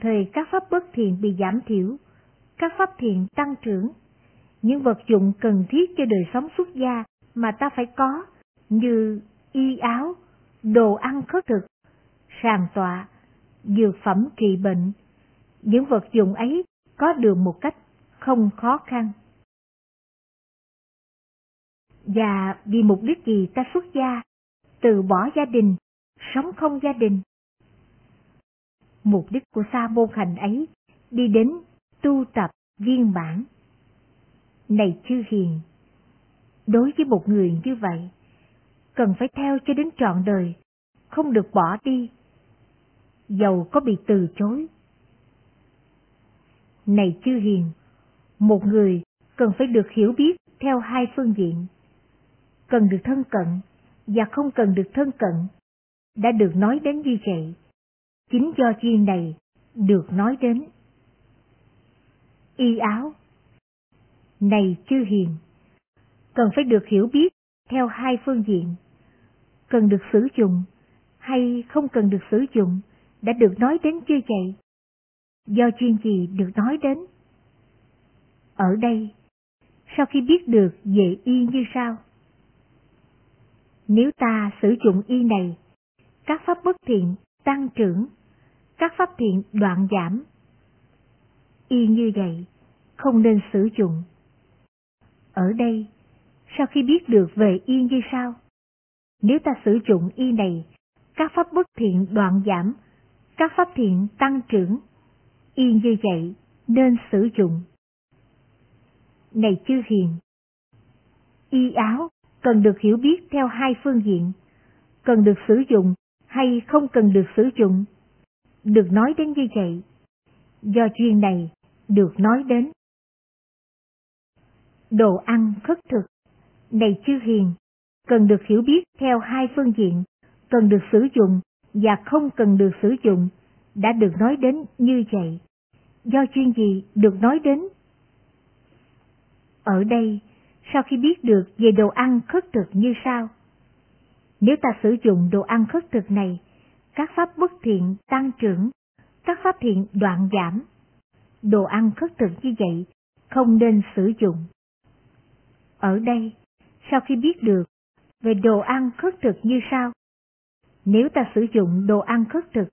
thời các pháp bất thiện bị giảm thiểu, các pháp thiện tăng trưởng, những vật dụng cần thiết cho đời sống xuất gia mà ta phải có như y áo, đồ ăn khất thực, sàn tọa, dược phẩm trị bệnh. Những vật dụng ấy có được một cách không khó khăn. Và vì mục đích gì ta xuất gia, từ bỏ gia đình, sống không gia đình. Mục đích của sa môn hành ấy đi đến tu tập viên bản. Này chư hiền, đối với một người như vậy, cần phải theo cho đến trọn đời, không được bỏ đi, dầu có bị từ chối. Này chư hiền, một người cần phải được hiểu biết theo hai phương diện. Cần được thân cận và không cần được thân cận, đã được nói đến như vậy. Chính do duyên này được nói đến. Y áo Này chư hiền, cần phải được hiểu biết theo hai phương diện. Cần được sử dụng hay không cần được sử dụng đã được nói đến chưa vậy? Do chuyên gì được nói đến? Ở đây, sau khi biết được về y như sau? Nếu ta sử dụng y này, các pháp bất thiện tăng trưởng, các pháp thiện đoạn giảm. Y như vậy, không nên sử dụng. Ở đây, sau khi biết được về y như sau? Nếu ta sử dụng y này, các pháp bất thiện đoạn giảm, các pháp thiện tăng trưởng. Y như vậy nên sử dụng. Này chư hiền, y áo cần được hiểu biết theo hai phương diện, cần được sử dụng hay không cần được sử dụng. Được nói đến như vậy, do chuyên này được nói đến. Đồ ăn khất thực, này chư hiền, cần được hiểu biết theo hai phương diện, cần được sử dụng và không cần được sử dụng, đã được nói đến như vậy. Do chuyên gì được nói đến? Ở đây, sau khi biết được về đồ ăn khất thực như sau. Nếu ta sử dụng đồ ăn khất thực này, các pháp bất thiện tăng trưởng, các pháp thiện đoạn giảm. Đồ ăn khất thực như vậy không nên sử dụng. Ở đây, sau khi biết được về đồ ăn khất thực như sau. Nếu ta sử dụng đồ ăn khất thực,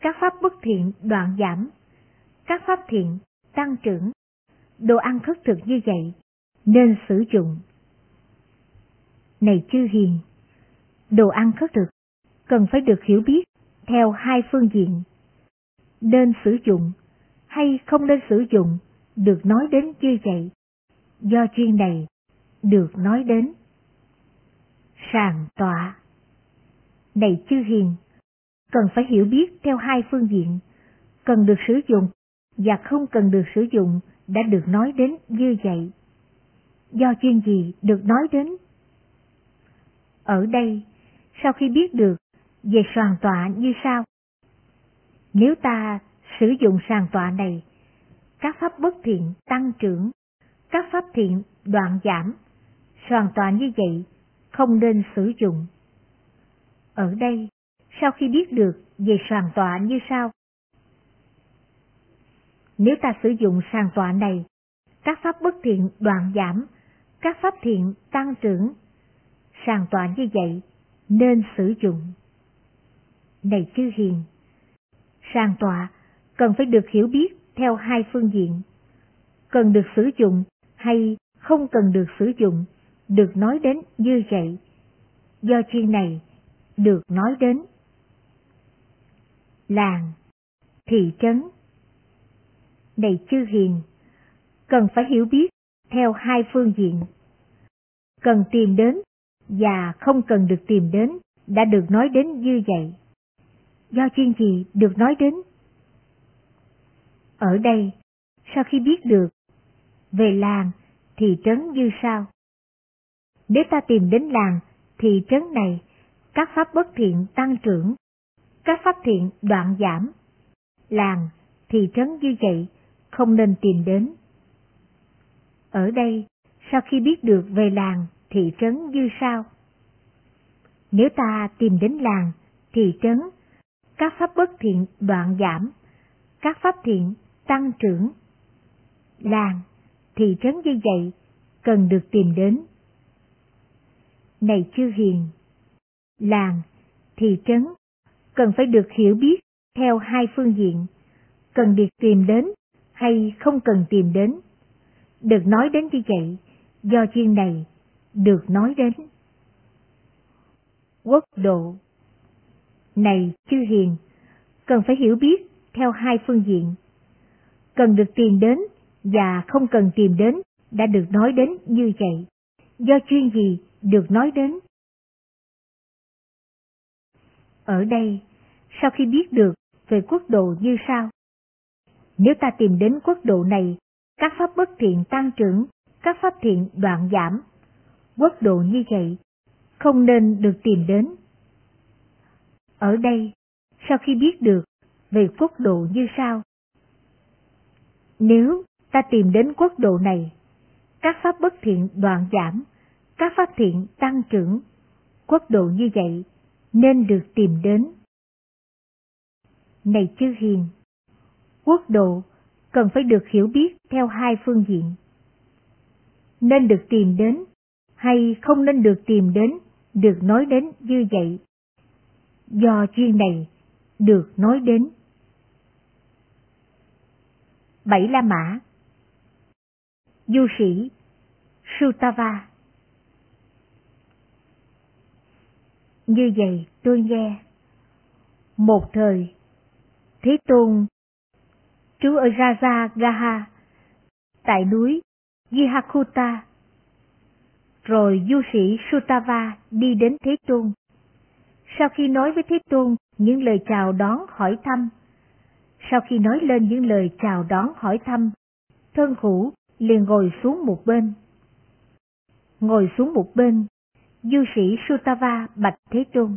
các pháp bất thiện đoạn giảm, các pháp thiện tăng trưởng, đồ ăn khất thực như vậy nên sử dụng. Này chư hiền, đồ ăn khất thực cần phải được hiểu biết theo hai phương diện. Nên sử dụng hay không nên sử dụng được nói đến như vậy. Do chuyên này được nói đến. Sàng tọa Này chư hiền, cần phải hiểu biết theo hai phương diện, cần được sử dụng và không cần được sử dụng đã được nói đến như vậy. Do chuyên gì được nói đến? Ở đây, sau khi biết được về soàn tọa như sau. Nếu ta sử dụng sàn tọa này, các pháp bất thiện tăng trưởng, các pháp thiện đoạn giảm, soàn tọa như vậy không nên sử dụng. Ở đây, sau khi biết được về sàn tọa như sau. Nếu ta sử dụng sàn tọa này, các pháp bất thiện đoạn giảm, các pháp thiện tăng trưởng, sàn tọa như vậy nên sử dụng. Này chư hiền, sang tọa cần phải được hiểu biết theo hai phương diện. Cần được sử dụng hay không cần được sử dụng, được nói đến như vậy. Do chuyên này, được nói đến. Làng, thị trấn Này chư hiền, cần phải hiểu biết theo hai phương diện. Cần tìm đến và không cần được tìm đến đã được nói đến như vậy. Do chuyên gì được nói đến? Ở đây, sau khi biết được về làng, thị trấn như sau. Nếu ta tìm đến làng, thị trấn này, các pháp bất thiện tăng trưởng, các pháp thiện đoạn giảm. Làng, thị trấn như vậy, không nên tìm đến. Ở đây, sau khi biết được về làng, thị trấn như sau. Nếu ta tìm đến làng, thị trấn, các pháp bất thiện đoạn giảm, các pháp thiện tăng trưởng. Làng, thị trấn như vậy, cần được tìm đến. Này chư hiền, làng, thị trấn, cần phải được hiểu biết theo hai phương diện, cần được tìm đến hay không cần tìm đến. Được nói đến như vậy, do chuyên này, được nói đến. Quốc độ này chư hiền, cần phải hiểu biết theo hai phương diện, cần được tìm đến và không cần tìm đến đã được nói đến như vậy. Do chuyên gì được nói đến? Ở đây, sau khi biết được về quốc độ như sau, nếu ta tìm đến quốc độ này, các pháp bất thiện tăng trưởng, các pháp thiện đoạn giảm, quốc độ như vậy, không nên được tìm đến. Ở đây, sau khi biết được về quốc độ như sau, nếu ta tìm đến quốc độ này, các pháp bất thiện đoạn giảm, các pháp thiện tăng trưởng, quốc độ như vậy nên được tìm đến. Này chư hiền, quốc độ cần phải được hiểu biết theo hai phương diện. Nên được tìm đến hay không nên được tìm đến, được nói đến như vậy. Do chuyên này, được nói đến. Bảy La Mã. Du sĩ Sutava. Như vậy tôi nghe Một thời Thế Tôn trú ở Raja Gaha tại núi Yihakuta rồi du sĩ Sutava đi đến Thế Tôn. Sau khi nói với Thế Tôn những lời chào đón hỏi thăm sau khi nói lên những lời chào đón hỏi thăm, thân hữu liền ngồi xuống một bên. Ngồi xuống một bên, du sĩ Sutava bạch Thế Tôn.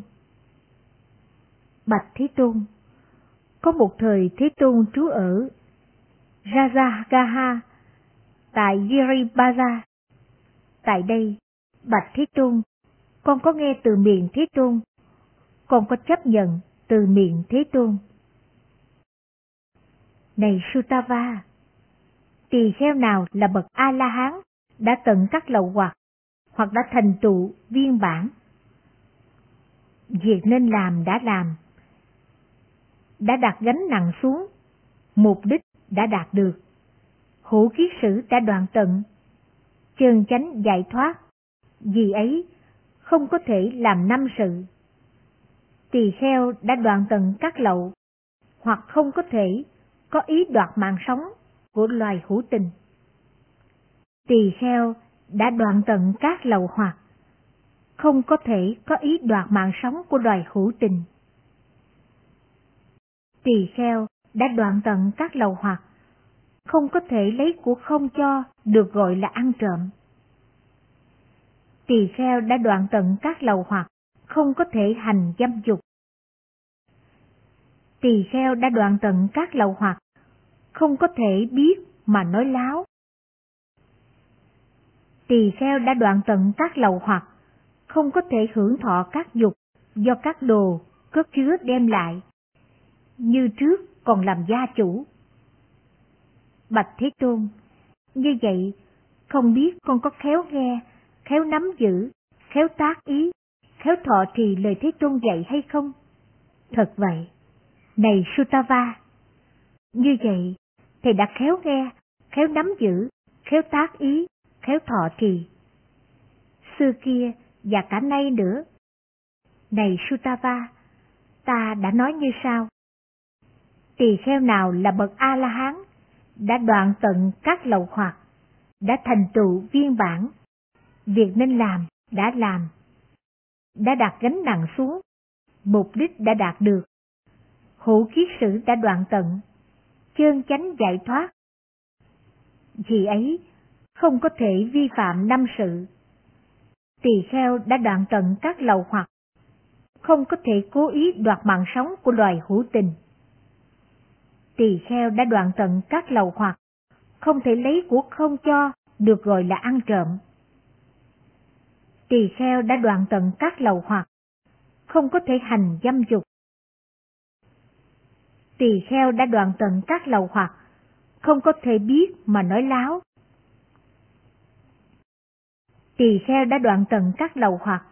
Bạch Thế Tôn, có một thời Thế Tôn trú ở Rajagaha tại Giribaza. Tại đây, Bạch Thế Tôn, con có nghe từ miệng Thế Tôn, con có chấp nhận từ miệng Thế Tôn. Này Sutava, tỳ kheo nào là bậc A-la-hán đã tận các lậu hoặc, hoặc đã thành tựu viên bản. Việc nên làm đã làm, đã đặt gánh nặng xuống, mục đích đã đạt được, hữu kiết sử đã đoạn tận, chân chánh giải thoát, vì ấy không có thể làm năm sự. Tỳ kheo đã đoạn tận các lậu, hoặc không có thể có ý đoạt mạng sống của loài hữu tình. Tỳ kheo đã đoạn tận các lầu hoặc, không có thể có ý đoạt mạng sống của loài hữu tình. Tỳ kheo đã đoạn tận các lầu hoặc, không có thể lấy của không cho được gọi là ăn trộm. Tỳ kheo đã đoạn tận các lầu hoặc, không có thể hành dâm dục. Tỳ kheo đã đoạn tận các lậu hoặc, không có thể biết mà nói láo. Tỳ kheo đã đoạn tận các lậu hoặc, không có thể hưởng thọ các dục do các đồ cất chứa đem lại. Như trước còn làm gia chủ. Bạch Thế Tôn, như vậy không biết con có khéo nghe, khéo nắm giữ, khéo tác ý, khéo thọ trì lời Thế Tôn dạy hay không? Thật vậy, này Sutava, như vậy thầy đã khéo nghe, khéo nắm giữ, khéo tác ý, khéo thọ trì. Xưa kia và cả nay nữa. Này Sutava, ta đã nói như sau. Tỳ kheo nào là bậc A-la-hán, đã đoạn tận các lậu hoặc, đã thành tựu viên bản, việc nên làm đã làm, đã đặt gánh nặng xuống, mục đích đã đạt được, hữu kiết sử đã đoạn tận, chân chánh giải thoát. Vì ấy, không có thể vi phạm năm sự. Tỳ kheo đã đoạn tận các lầu hoặc, không có thể cố ý đoạt mạng sống của loài hữu tình. Tỳ kheo đã đoạn tận các lầu hoặc, không thể lấy của không cho được gọi là ăn trộm. Tỳ kheo đã đoạn tận các lầu hoặc, không có thể hành dâm dục. Tỳ kheo đã đoạn tận các lầu hoặc, không có thể biết mà nói láo. Tỳ kheo đã đoạn tận các lầu hoặc,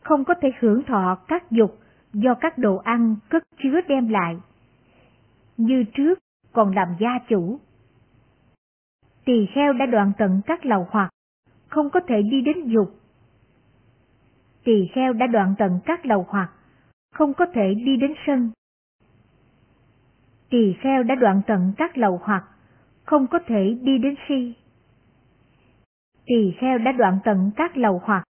không có thể hưởng thọ các dục do các đồ ăn cất chứa đem lại. Như trước còn làm gia chủ. Tỳ kheo đã đoạn tận các lầu hoặc, không có thể đi đến dục. Tỳ kheo đã đoạn tận các lầu hoặc, không có thể đi đến sân. Tỳ kheo đã đoạn tận các lầu hoặc, không có thể đi đến si. Tỳ kheo đã đoạn tận các lầu hoặc,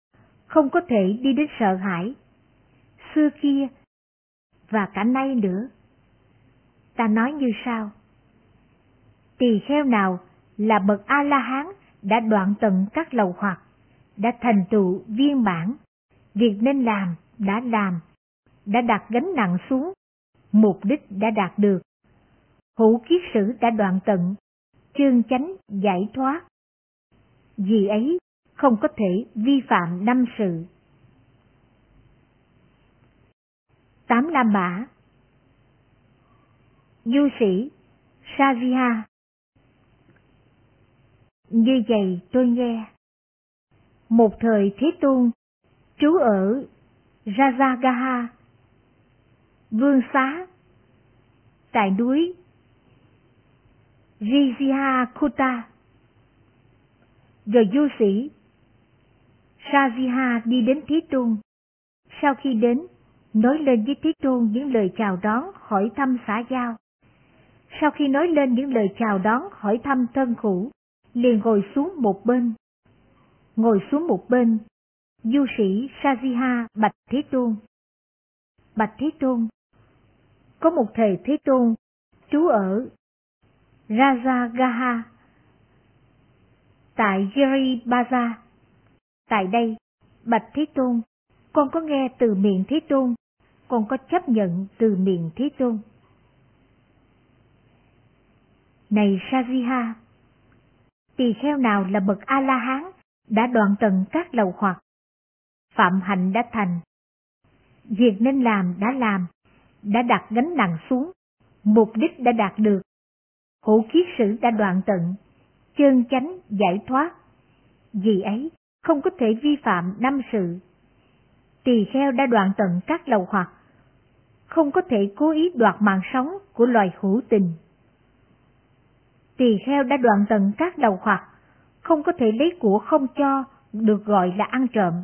không có thể đi đến sợ hãi. Xưa kia, và cả nay nữa. Ta nói như sau. Tỳ kheo nào là bậc A-la-hán đã đoạn tận các lầu hoặc, đã thành tựu viên bản, việc nên làm đã làm, đã đặt gánh nặng xuống, mục đích đã đạt được. Hữu kiết sử đã đoạn tận, chương chánh giải thoát. Vì ấy không có thể vi phạm năm sự. Tám La Mã Du sĩ Saviha Như vậy tôi nghe. Một thời Thế Tôn trú ở Rajagaha, Vương Xá, tại núi Riziha Kuta. Rồi du sĩ Saviha đi đến Thế Tôn. Sau khi đến, nói lên với Thế Tôn những lời chào đón hỏi thăm xã giao. Sau khi nói lên những lời chào đón hỏi thăm thân khủ, liền ngồi xuống một bên. Ngồi xuống một bên, du sĩ Sajiha bạch Thế Tôn. Bạch Thế Tôn, có một thầy Thế Tôn trú ở Rajagaha tại Giribaza. Tại đây, Bạch Thế Tôn, con có nghe từ miệng Thế Tôn, con có chấp nhận từ miệng Thế Tôn. Này Sajiha, tỳ kheo nào là bậc A-la-hán đã đoạn tận các lầu hoặc, phạm hạnh đã thành, việc nên làm đã làm, đã đặt gánh nặng xuống, mục đích đã đạt được, hữu kiết sử đã đoạn tận, chân chánh giải thoát. Vì ấy, không có thể vi phạm năm sự. Tỳ kheo đã đoạn tận các lầu hoặc, không có thể cố ý đoạt mạng sống của loài hữu tình. Tỳ kheo đã đoạn tận các lầu hoặc, không có thể lấy của không cho được gọi là ăn trộm.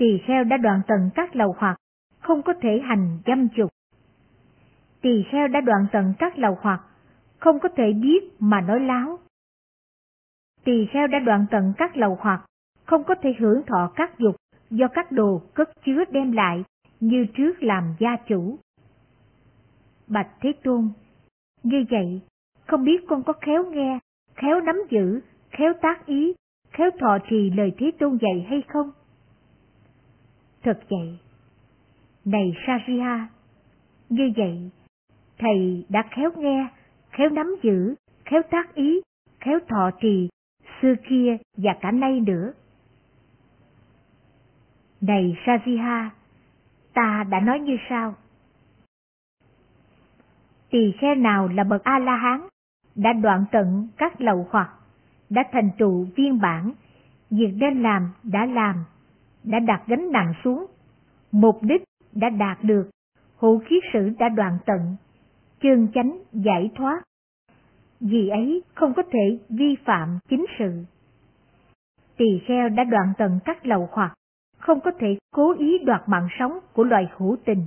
Tỳ kheo đã đoạn tận các lầu hoặc, không có thể hành dâm dục. Tỳ kheo đã đoạn tận các lầu hoặc, không có thể biết mà nói láo. Tỳ kheo đã đoạn tận các lầu hoặc, không có thể hưởng thọ các dục do các đồ cất chứa đem lại như trước làm gia chủ. Bạch Thế Tôn, như vậy không biết con có khéo nghe, khéo nắm giữ, khéo tác ý, khéo thọ trì lời Thế Tôn dạy hay không? Thật vậy. Này Sariha, như vậy, thầy đã khéo nghe, khéo nắm giữ, khéo tác ý, khéo thọ trì, xưa kia và cả nay nữa. Này Sariha, ta đã nói như sau. Tỳ kheo nào là bậc A-la-hán, đã đoạn tận các lậu hoặc, đã thành trụ viên bản, việc nên làm đã làm, đã đặt gánh nặng xuống, mục đích đã đạt được, hữu khí sử đã đoạn tận, chương chánh giải thoát. Vì ấy không có thể vi phạm chính sự. Tỳ kheo đã đoạn tận các lầu hoặc, không có thể cố ý đoạt mạng sống của loài hữu tình.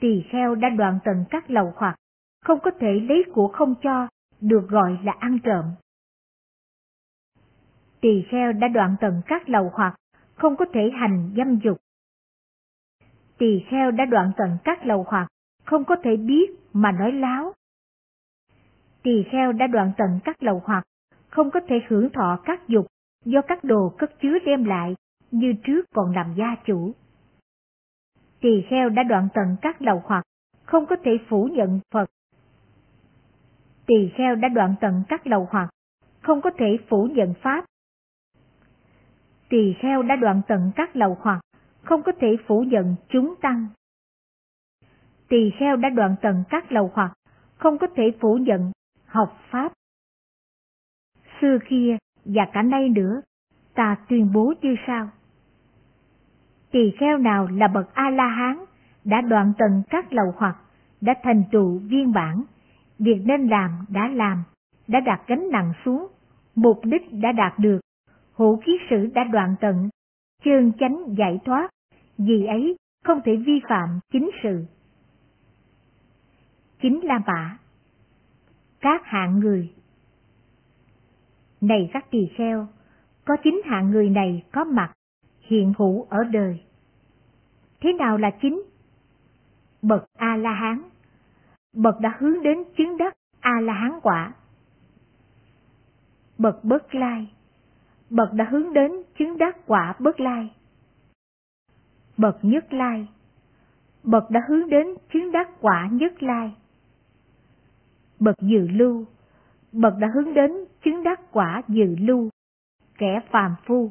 Tỳ kheo đã đoạn tận các lầu hoặc, không có thể lấy của không cho, được gọi là ăn trộm. Tỳ kheo đã đoạn tận các lầu hoặc, không có thể hành dâm dục. Tỳ kheo đã đoạn tận các lầu hoặc, không có thể biết mà nói láo. Tỳ kheo đã đoạn tận các lầu hoặc, không có thể hưởng thọ các dục do các đồ cất chứa đem lại như trước còn làm gia chủ. Tỳ kheo đã đoạn tận các lầu hoặc, không có thể phủ nhận Phật. Tỳ kheo đã đoạn tận các lầu hoặc, không có thể phủ nhận Pháp. Tỳ kheo đã đoạn tận các lậu hoặc, không có thể phủ nhận chúng tăng. Tỳ kheo đã đoạn tận các lậu hoặc, không có thể phủ nhận học Pháp. Xưa kia và cả nay nữa, ta tuyên bố như sau tỳ kheo nào là bậc a la hán đã đoạn tận các lầu hoặc đã thành trụ viên bản việc nên làm đã làm đã đặt gánh nặng xuống mục đích đã đạt được hữu ký sử đã đoạn tận chương chánh giải thoát, vì ấy không thể vi phạm chính sự chính là bạ. các hạng người này các tỳ kheo, có chính hạng người này có mặt, hiện hữu ở đời. Thế nào là chính? Bậc A-la-hán Bậc đã hướng đến chứng đắc A-la-hán quả. Bậc bất lai Bậc đã hướng đến chứng đắc quả bất lai. Bậc nhất lai Bậc đã hướng đến chứng đắc quả nhất lai. Bậc dự lưu Bậc đã hướng đến chứng đắc quả dự lưu, kẻ phàm phu.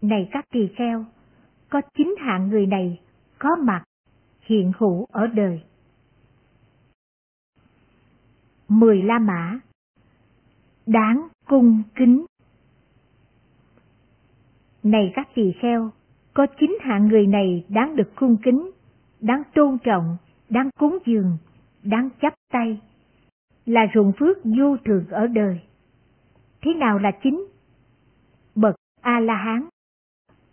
Này các tỳ kheo, có chín hạng người này có mặt, hiện hữu ở đời. Mười La Mã Đáng cung kính này các tỳ kheo, có chính hạng người này đáng được cung kính, đáng tôn trọng, đáng cúng dường, đáng chấp tay, là ruộng phước vô thường ở đời. Thế nào là chính? Bậc A-la-hán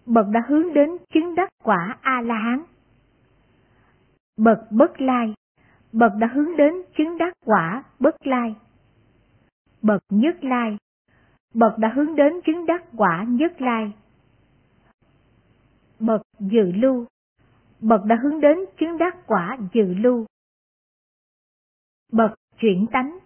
bậc đã hướng đến chứng đắc quả A-la-hán. Bậc bất lai, bậc đã hướng đến chứng đắc quả bất lai. Bậc nhất lai, bậc đã hướng đến chứng đắc quả nhất lai. Bậc dự lưu, bậc đã hướng đến chứng đắc quả dự lưu. Bậc chuyển tánh,